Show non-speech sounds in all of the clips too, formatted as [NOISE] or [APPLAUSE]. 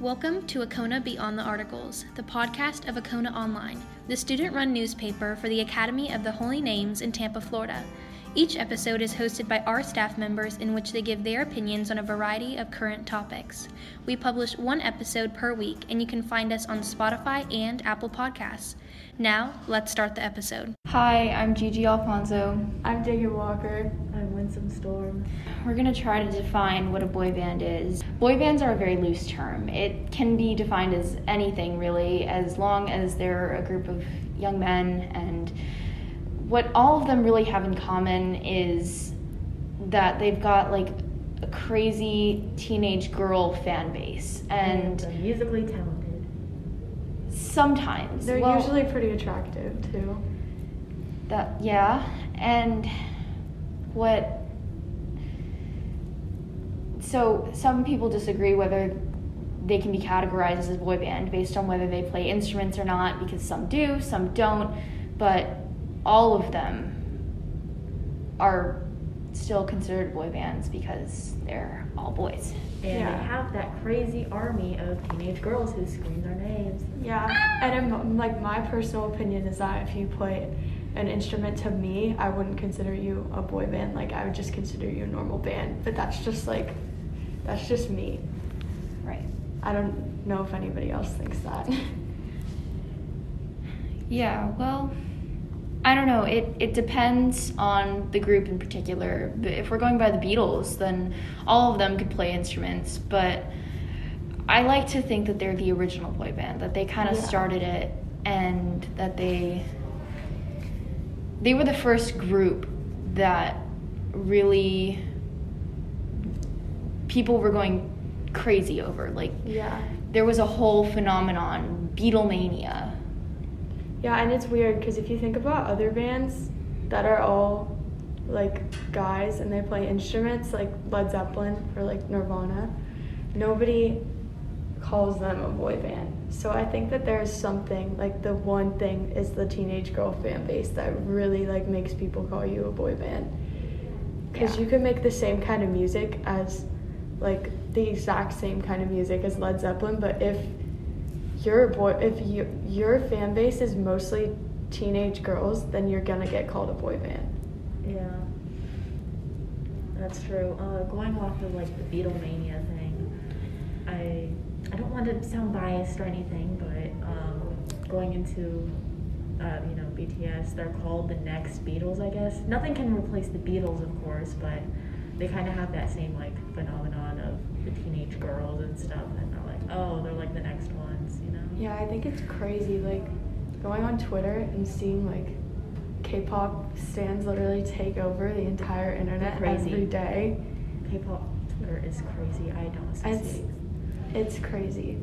Welcome to Acona Beyond the Articles, the podcast of Acona Online, the student run newspaper for the Academy of the Holy Names in Tampa, Florida. Each episode is hosted by our staff members in which they give their opinions on a variety of current topics. We publish one episode per week, and you can find us on Spotify and Apple Podcasts. Now, let's start the episode. Hi, I'm Gigi Alfonso. I'm Dagan Walker. I'm Storm. We're going to try to define what a boy band is. Boy bands are a very loose term. It can be defined as anything, really, as long as they're a group of young men. And what all of them really have in common is that they've got like a crazy teenage girl fan base. And They're musically talented. sometimes. They're well, usually pretty attractive too. That yeah, and what? So some people disagree whether they can be categorized as a boy band based on whether they play instruments or not, because some do, some don't, but all of them are still considered boy bands because they're all boys. And Yeah. they have that crazy army of teenage girls who scream their names. Yeah, and in, like my personal opinion is that if you play an instrument to me, I wouldn't consider you a boy band. Like I would just consider you a normal band. But that's just like, that's just me. Right. I don't know if anybody else thinks that. [LAUGHS] Yeah, well, I don't know. It it depends on the group in particular. But if we're going by the Beatles, then all of them could play instruments, but I like to think that they're the original boy band, that they kind of Yeah. started it and that they they were the first group that really people were going crazy over. Like yeah. there was a whole phenomenon, Beatlemania. Yeah, and it's weird because if you think about other bands that are all like guys and they play instruments like Led Zeppelin or like Nirvana, nobody calls them a boy band. So I think that there's something like the one thing is the teenage girl fan base that really like makes people call you a boy band. Because Yeah. you can make the same kind of music as like the exact same kind of music as Led Zeppelin, but if you're a boy if you your fan base is mostly teenage girls then you're gonna get called a boy band Yeah. That's true. Uh, going off of like the Beatlemania thing, I I don't want to sound biased or anything, but um, going into uh, you know BTS, they're called the next Beatles, I guess. Nothing can replace the Beatles, of course, but they kind of have that same like phenomenon the teenage girls and stuff, and they're like, oh, they're like the next ones, you know? yeah i think it's crazy like going on twitter and seeing like k-pop stands literally take over the entire internet Crazy. every day K-pop Twitter is crazy. I don't it's associate. it's crazy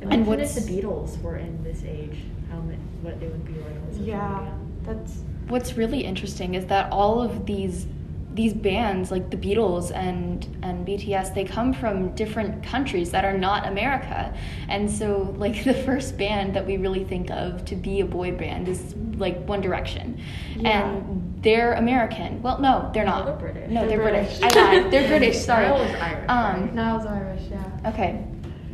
And what if the Beatles were in this age, how what it would be like yeah media. that's what's really interesting is that all of these these bands like the Beatles and and BTS they come from different countries that are not America. And so like [LAUGHS] the first band that we really think of to be a boy band is like One Direction. Yeah. And they're American. Well, no, they're not. they're British. No, they're, They're British. British. I lied. They're [LAUGHS] British, sorry. Niall was Irish, Um right? niall's irish yeah Okay,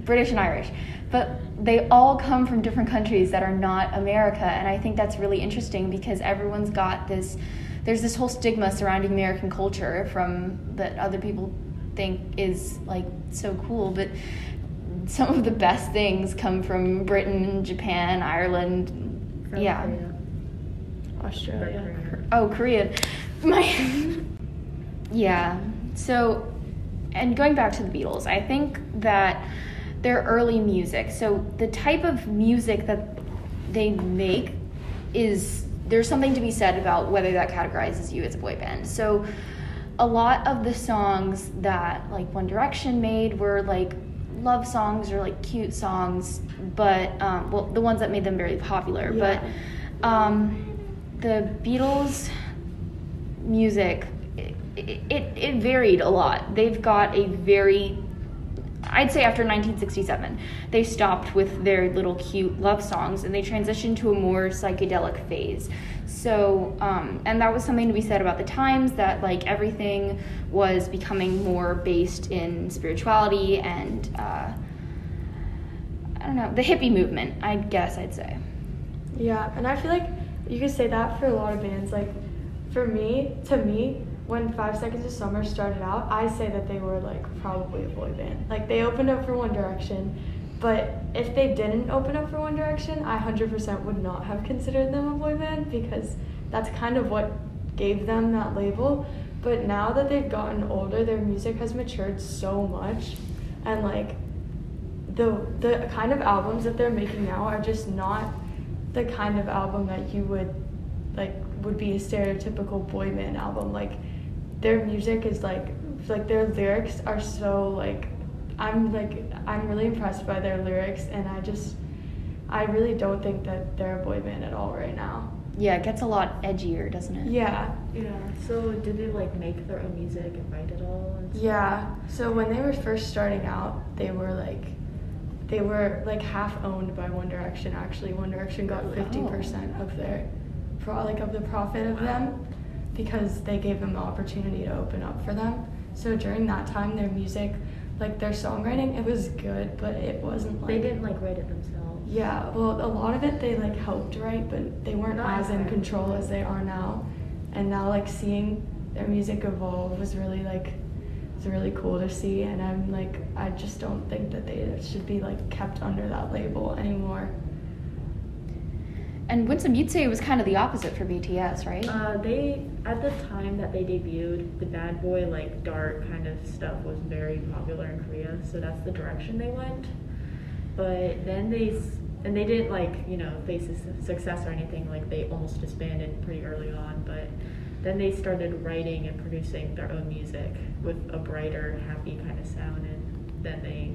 British and Irish. But they all come from different countries that are not America. And I think that's really interesting because everyone's got this, there's this whole stigma surrounding American culture from that other people think is like so cool. But some of the best things come from Britain, Japan, Ireland. From yeah. Korea. australia Korea. Oh, Korea. My. [LAUGHS] yeah. So, and going back to the Beatles, I think that their early music, so the type of music that they make is there's something to be said about whether that categorizes you as a boy band. So, a lot of the songs that like One Direction made were like love songs or like cute songs, but um, well, the ones that made them very popular. Yeah. But um, the Beatles music it, it, it varied a lot. They've got a very I'd say after 1967, they stopped with their little cute love songs and they transitioned to a more psychedelic phase. So, um, and that was something to be said about the times that like everything was becoming more based in spirituality and uh, I don't know, the hippie movement, I guess I'd say. Yeah, and I feel like you could say that for a lot of bands. Like, for me, to me, when Five Seconds of Summer started out, I say that they were like probably a boy band. Like, they opened up for One Direction, but if they didn't open up for One Direction, I 100% would not have considered them a boy band because that's kind of what gave them that label. But now that they've gotten older, their music has matured so much, and like the the kind of albums that they're making now are just not the kind of album that you would like would be a stereotypical boy band album. Like their music is like like their lyrics are so like I'm like I'm really impressed by their lyrics and I just I really don't think that they're a boy band at all right now. Yeah, it gets a lot edgier, doesn't it? Yeah. Yeah. So did they like make their own music and write it all? And stuff? Yeah. So when they were first starting out, they were like they were like half owned by One Direction actually. One Direction got Oh. 50% of their pro like of the profit of them because they gave them the opportunity to open up for them. So during that time their music like their songwriting it was good, but it wasn't like They didn't like write it themselves. Yeah, well, a lot of it they like helped write, but they weren't Not as in control as they are now. And now, like seeing their music evolve was really like it's really cool to see. And I'm like, I just don't think that they should be like kept under that label anymore. And Winsome, you'd say it was kind of the opposite for BTS, right? Uh, they at the time that they debuted, the bad boy like dark kind of stuff was very popular in Korea, so that's the direction they went. But then they and they didn't like you know face success or anything. Like they almost disbanded pretty early on, but then they started writing and producing their own music with a brighter, happy kind of sound, and then they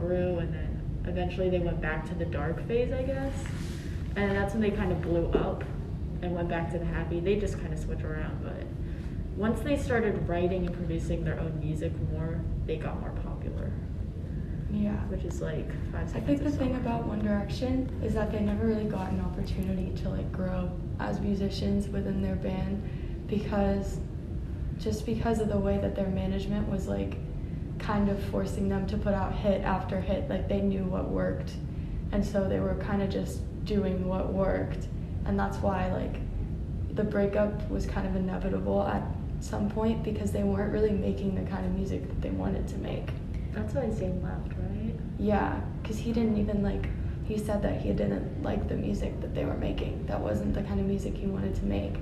grew, and then eventually they went back to the dark phase, I guess. And that's when they kind of blew up and went back to the happy. They just kind of switch around, but once they started writing and producing their own music more, they got more popular, Yeah. which is like five seconds. I think the thing about One Direction is that they never really got an opportunity to like grow as musicians within their band because just because of the way that their management was like kind of forcing them to put out hit after hit like they knew what worked and so they were kind of just doing what worked and that's why like the breakup was kind of inevitable at some point because they weren't really making the kind of music that they wanted to make That's why Zayn left, right? yeah, because he didn't even like. He said that he didn't like the music that they were making. That wasn't the kind of music he wanted to make.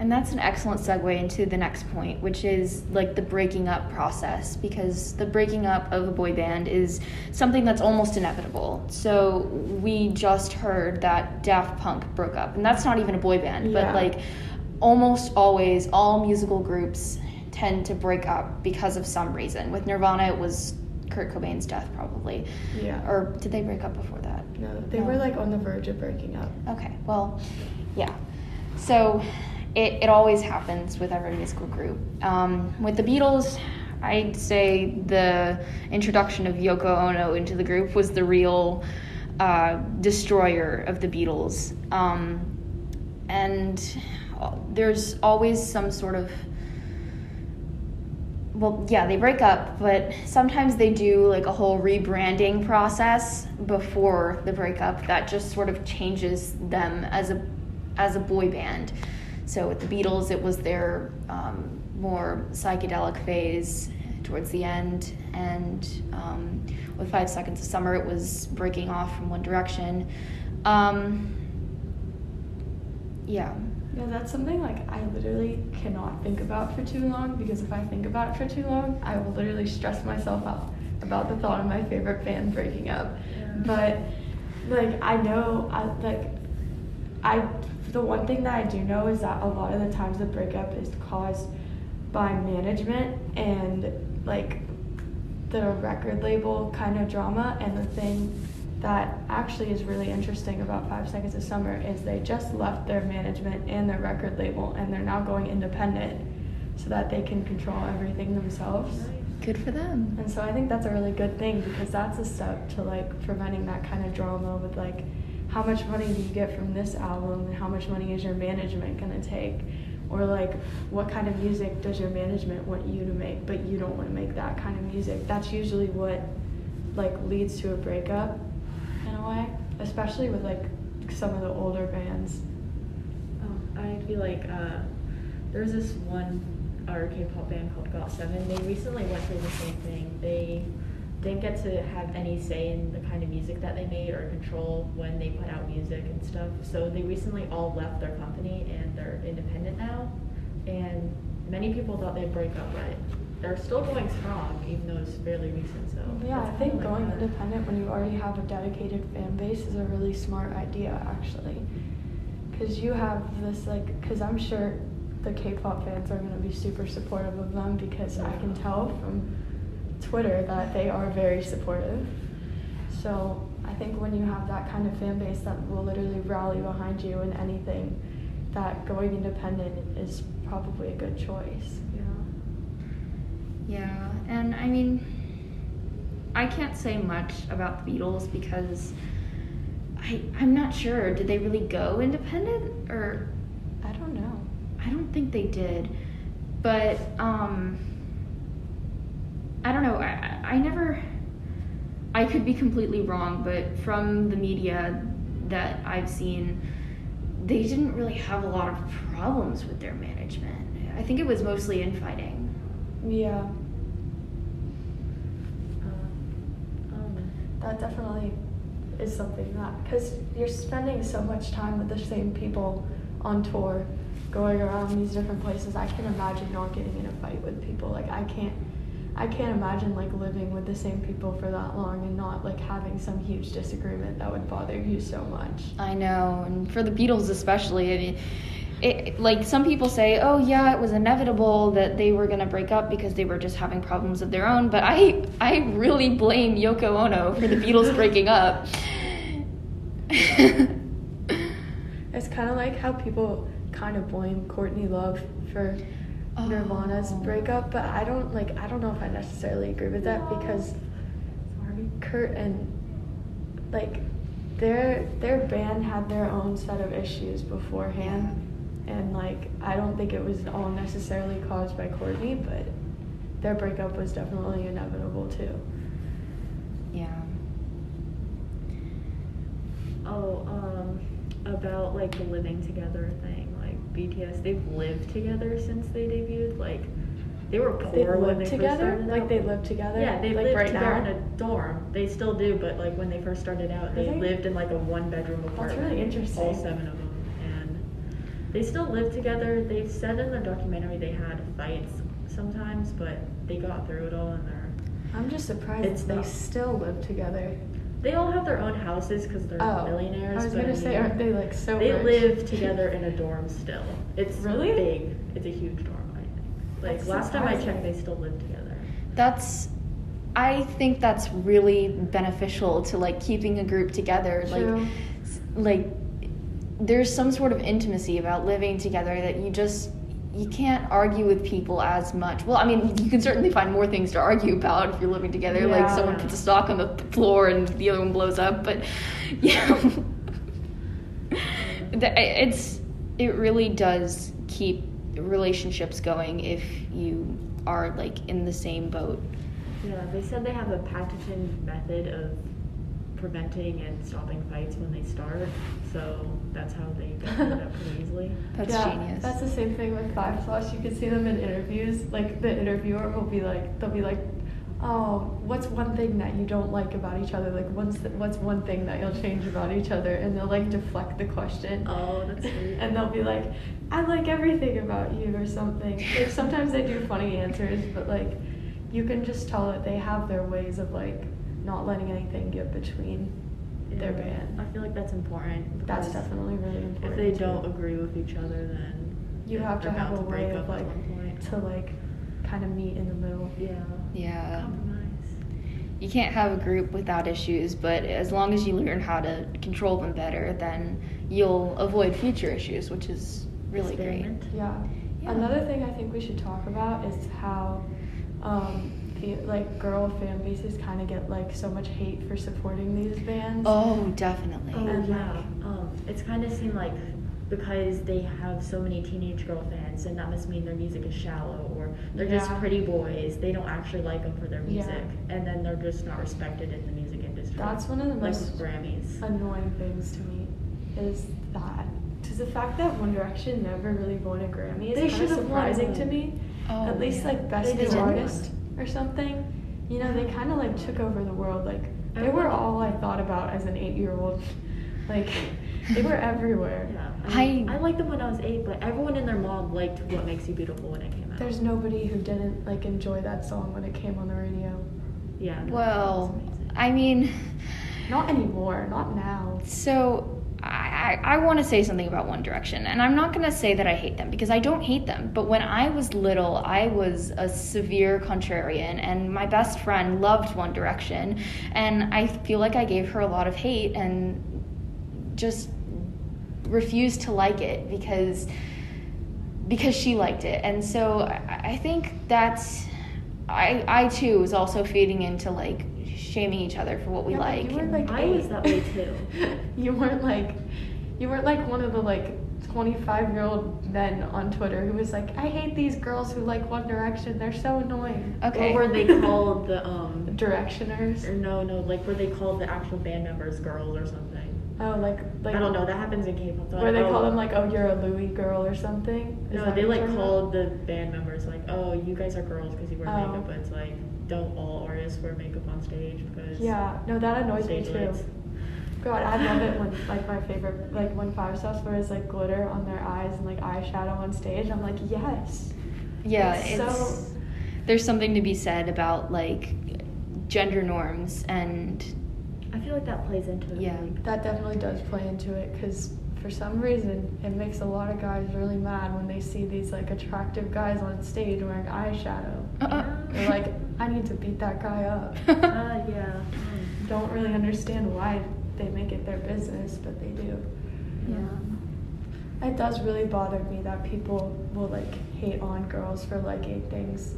And that's an excellent segue into the next point, which is like the breaking up process, because the breaking up of a boy band is something that's almost inevitable. So we just heard that Daft Punk broke up, and that's not even a boy band, Yeah. but like almost always all musical groups tend to break up because of some reason. With Nirvana, it was Kurt Cobain's death, probably. Yeah. Or did they break up before that? no, they No. were like on the verge of breaking up. Okay, well, yeah. So it, it always happens with every musical group. Um, with the Beatles, I'd say the introduction of Yoko Ono into the group was the real uh, destroyer of the Beatles. Um, and uh, there's always some sort of well, yeah, they break up, but sometimes they do like a whole rebranding process before the breakup that just sort of changes them as a as a boy band. So with the Beatles, it was their um, more psychedelic phase towards the end, and um, with Five Seconds of Summer, it was breaking off from One Direction. Um, yeah, Yeah, that's something like I literally cannot think about for too long because if I think about it for too long, I will literally stress myself out about the thought of my favorite band breaking up. But like I know, I like I the one thing that I do know is that a lot of the times the breakup is caused by management and like the record label kind of drama and the thing that actually is really interesting about Five Seconds of Summer is they just left their management and their record label and they're now going independent so that they can control everything themselves. good for them. And so I think that's a really good thing because that's a step to like preventing that kind of drama with like how much money do you get from this album and how much money is your management going to take or like what kind of music does your management want you to make but you don't want to make that kind of music. That's usually what like leads to a breakup. in a way, especially with like some of the older bands. Um, I feel like uh, there's this one our K-pop band called GOT7. They recently went through the same thing. They didn't get to have any say in the kind of music that they made or control when they put out music and stuff. So they recently all left their company and they're independent now. And many people thought they'd break up, but they're still going strong, even though it's fairly recent. So Yeah, I think like going that. independent when you already have a dedicated fan base is a really smart idea, actually. Because you have this, like, because I'm sure the K pop fans are going to be super supportive of them because I can tell from Twitter that they are very supportive. So I think when you have that kind of fan base that will literally rally behind you in anything, that going independent is probably a good choice. Yeah. Yeah, and I mean, I can't say much about the Beatles because I I'm not sure. Did they really go independent or I don't know. I don't think they did. But um I don't know. I I never I could be completely wrong, but from the media that I've seen, they didn't really have a lot of problems with their management. I think it was mostly infighting. Yeah. Uh, um, That definitely is something that, because you're spending so much time with the same people on tour, going around these different places. I can imagine not getting in a fight with people. Like I can't, I can't imagine like living with the same people for that long and not like having some huge disagreement that would bother you so much. I know, and for the Beatles especially, I mean, it, like some people say, oh yeah, it was inevitable that they were gonna break up because they were just having problems of their own. But I, I really blame Yoko Ono for the Beatles breaking up. [LAUGHS] It's kind of like how people kind of blame Courtney Love for Nirvana's Oh. breakup, but I don't like. I don't know if I necessarily agree with that because. Kurt and like their their band had their own set of issues beforehand, and like I don't think it was all necessarily caused by Courtney, but their breakup was definitely inevitable too. yeah. Oh, um, about like the living together thing, like BTS, they've lived together since they debuted. Like, they were poor They when they first together, started like out. they live together. Yeah, they like lived right together now. in a dorm. They still do, but like when they first started out, they Really? lived in like a one-bedroom apartment. That's really interesting. All seven of them, and they still live together. They've said in the documentary they had fights sometimes, but they got through it all, and they're I'm just surprised It's they still live together. They all have their own houses because they're Oh, millionaires. I was gonna say, mean, aren't they like so They rich? live [LAUGHS] together in a dorm still. It's Really? big. It's a huge dorm, I think. Like That's last time I checked, they still live together. That's, I think that's really beneficial to like keeping a group together. True. Like, like, there's some sort of intimacy about living together that you just you can't argue with people as much. Well, I mean, you can certainly find more things to argue about if you're living together. Like someone puts a sock on the floor and the other one blows up, but [LAUGHS] know, [LAUGHS] it's it really does keep relationships going if you are like in the same boat. Yeah, they said they have a patented method of preventing and stopping fights when they start. So that's how they get [LAUGHS] through that pretty easily. That's yeah, genius. That's the same thing with Five Sauce. You can see them in interviews. Like the interviewer will be like, they'll be like, "Oh, what's one thing that you don't like about each other? Like, what's the, what's one thing that you'll change about each other?" And they'll like deflect the question. Oh, that's [LAUGHS] sweet. and they'll be like, "I like everything about you" or something. Like sometimes they do funny answers, but like, you can just tell that they have their ways of like not letting anything get between their Yeah, band. I feel like that's important. That's definitely really important. If they too. don't agree with each other, then you have to they're have a bound way break of like at one point. to like kind of meet in the middle. Yeah. Yeah. Compromise. You can't have a group without issues, but as long as you learn how to control them better, then you'll avoid future issues, which is really Experiment. Yeah. Yeah. Another thing I think we should talk about is how um, the, like girl fan bases kind of get like so much hate for supporting these bands. Oh, definitely. Oh And, yeah. like- Um, it's kind of seemed like because they have so many teenage girl fans, and that must mean their music is shallow, or they're just pretty boys. They don't actually like them for their Yeah. music, and then they're just not respected in the music industry. That's one of the like most Grammys. annoying things to me is that because the fact that One Direction never really won a Grammy They is kind of should've won surprising to me. Oh, At least yeah. like best They new didn't. artist or something. You know, they uh-huh. kind of like took over the world. Like they uh-huh. were all I thought about as an eight-year-old. [LAUGHS] Like they were everywhere. Yeah, I, I- mean, I, liked them when I was eight, but everyone and their mom liked "What Makes You Beautiful" when it came out. There's nobody who didn't like enjoy that song when it came on the radio. yeah. Well, it was amazing. I mean, Not [LAUGHS] anymore. Not now. so I, I, want to say something about One Direction, and I'm not going to say that I hate them because I don't hate them. But when I was little, I was a severe contrarian, and my best friend loved One Direction, and I feel like I gave her a lot of hate and just refused to like it because because she liked it, and so I, think that's I I too was also feeding into like shaming each other for what we Yeah, like. You were like I was eight. that way too. [LAUGHS] you weren't like, you weren't like one of the like 25 year old men on Twitter who was like, I hate these girls who like One Direction. They're so annoying. Okay. Or were they [LAUGHS] called the um? Directioners. Or no, no, like were they called the actual band members girls or something? Oh, like like. I don't know. That happens in K-pop. Where like, they call oh, them like, oh, you're a Louis girl or something. Is No, they like called the band members like, oh, you guys are girls because you wear Oh. makeup, but it's like, don't all artists wear makeup on stage because? Yeah, no, that annoys me too. lights. God, I love it [LAUGHS] when like my favorite like when Five Sauce wears like glitter on their eyes and like eyeshadow on stage. I'm like, yes. yeah, It's it's, so- there's something to be said about like gender norms and I feel like that plays into it. Yeah. Like, That definitely does play into it because for some reason it makes a lot of guys really mad when they see these like attractive guys on stage wearing eyeshadow. Uh-uh. They're like, I need to beat that guy up. [LAUGHS] [LAUGHS] uh, yeah. Don't really understand why they make it their business, but they do. Yeah. It does really bother me that people will like hate on girls for liking things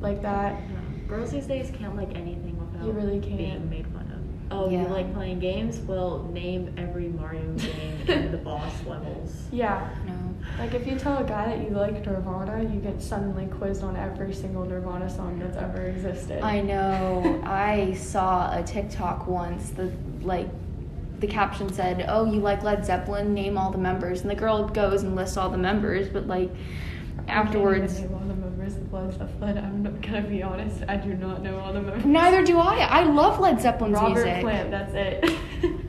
like that. Yeah. Girls these days can't like anything without You really can't. being made fun of. Oh, Yeah. you like playing games? Well, name every Mario game [LAUGHS] in the boss levels. Yeah. no. Like if you tell a guy that you like Nirvana, you get suddenly quizzed on every single Nirvana song that's ever existed. I know. I saw a TikTok once that like the caption said, "Oh, you like Led Zeppelin? Name all the members." And the girl goes and lists all the members, but like afterwards, I can't even name all the members of Led Zeppelin. I'm not gonna be honest. I do not know all the members. neither do I. I love Led Zeppelin's Robert music. Plant. That's it. [LAUGHS]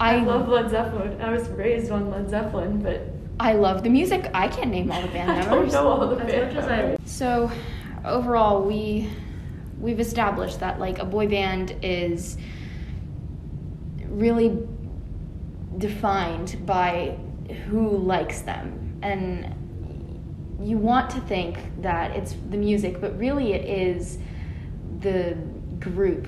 I I love Led Zeppelin. I was raised on Led Zeppelin, but I love the music. I can't name all the band [LAUGHS] members. I members. don't know all the As band much as I- So, overall, we we've established that like a boy band is really defined by who likes them and you want to think that it's the music but really it is the group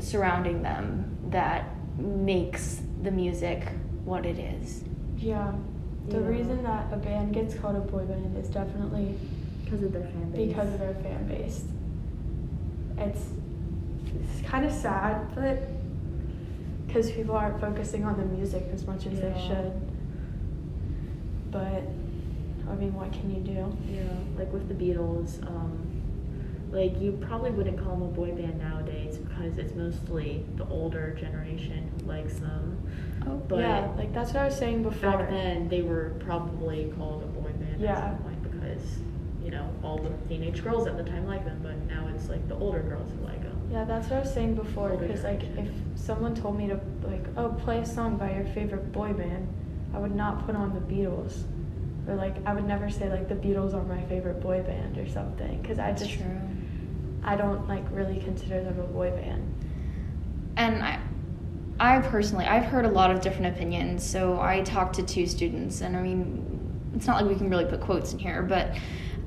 surrounding them that makes the music what it is Yeah. The Yeah. reason that a band gets called a boy band is definitely Because of their fan base. because of their fan base. It's, it's kind of sad, but because people aren't focusing on the music as much as they should. But I mean, what can you do? Yeah, like with the Beatles, um, like you probably wouldn't call them a boy band nowadays because it's mostly the older generation who likes them. Oh But yeah, like that's what I was saying before. back then they were probably called a boy band Yeah. at some point because you know all the teenage girls at the time liked them, but now it's like the older girls who like them. Yeah, that's what I was saying before. Because like, if someone told me to like, oh, play a song by your favorite boy band, I would not put on the Beatles, or like, I would never say like the Beatles are my favorite boy band or something. Because I just, true I don't like really consider them a boy band. and I, I personally, I've heard a lot of different opinions. So I talked to two students, and I mean, it's not like we can really put quotes in here, but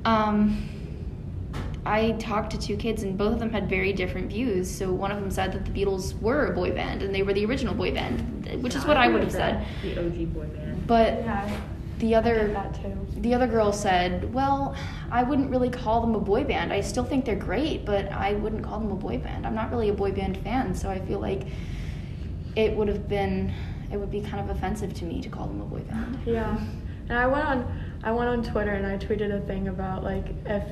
um, I talked to two kids, and both of them had very different views. So one of them said that the Beatles were a boy band, and they were the original boy band, which is what I agree would have said. The OG boy band. But yeah, the other that too. the other girl said, "Well, I wouldn't really call them a boy band. I still think they're great, but I wouldn't call them a boy band. I'm not really a boy band fan, so I feel like it would have been it would be kind of offensive to me to call them a boy band." Yeah, and I went on I went on Twitter and I tweeted a thing about like if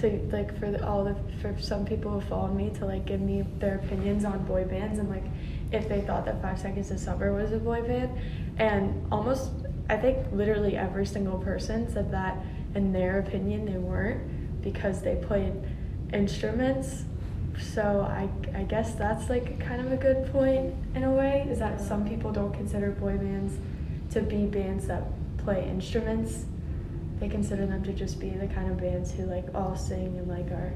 to like for the, all the for some people who follow me to like give me their opinions on boy bands and like if they thought that Five Seconds of Summer was a boy band, and almost I think literally every single person said that in their opinion they weren't because they played instruments. So I, I guess that's like kind of a good point in a way is that some people don't consider boy bands to be bands that play instruments. They consider them to just be the kind of bands who like all sing and like are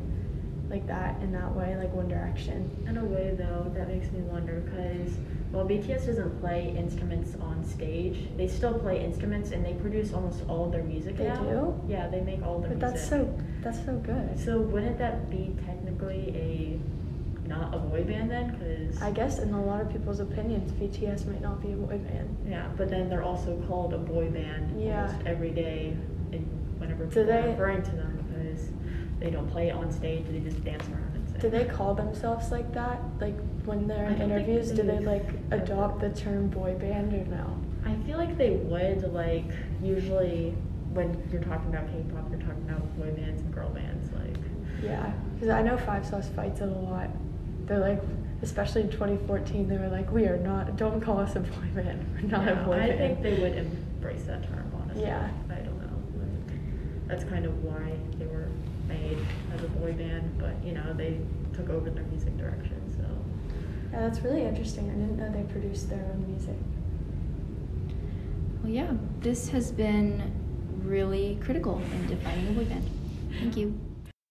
like that in that way, like One Direction. In a way, though, that makes me wonder because while BTS doesn't play instruments on stage, they still play instruments and they produce almost all their music They now. do? Yeah, they make all their But music. that's so that's so good. So wouldn't that be technically a not a boy band then? Because I guess in a lot of people's opinions, BTS might not be a boy band. yeah, but then they're also called a boy band Yeah. almost every day, in whenever people are referring to them because they don't play it on stage; they just dance around and sing. Do they call themselves like that? Like when they're in interviews, do they like adopt the term boy band or no? I feel like they would like usually when you're talking about K-pop, you're talking about boy bands and girl bands. Like, Yeah, because I know Five Sauce fights it a lot. They're like, especially in 2014, they were like, we are not, don't call us a boy band. [LAUGHS] We're not yeah, a boy I band. I think they would embrace that term. Honestly, Yeah. I don't know. Like, that's kind of why they were made as a boy band, but you know they took over their music direction. So Yeah, that's really interesting. I didn't know they produced their own music. Well, yeah, this has been really critical in defining a boy band. Thank you.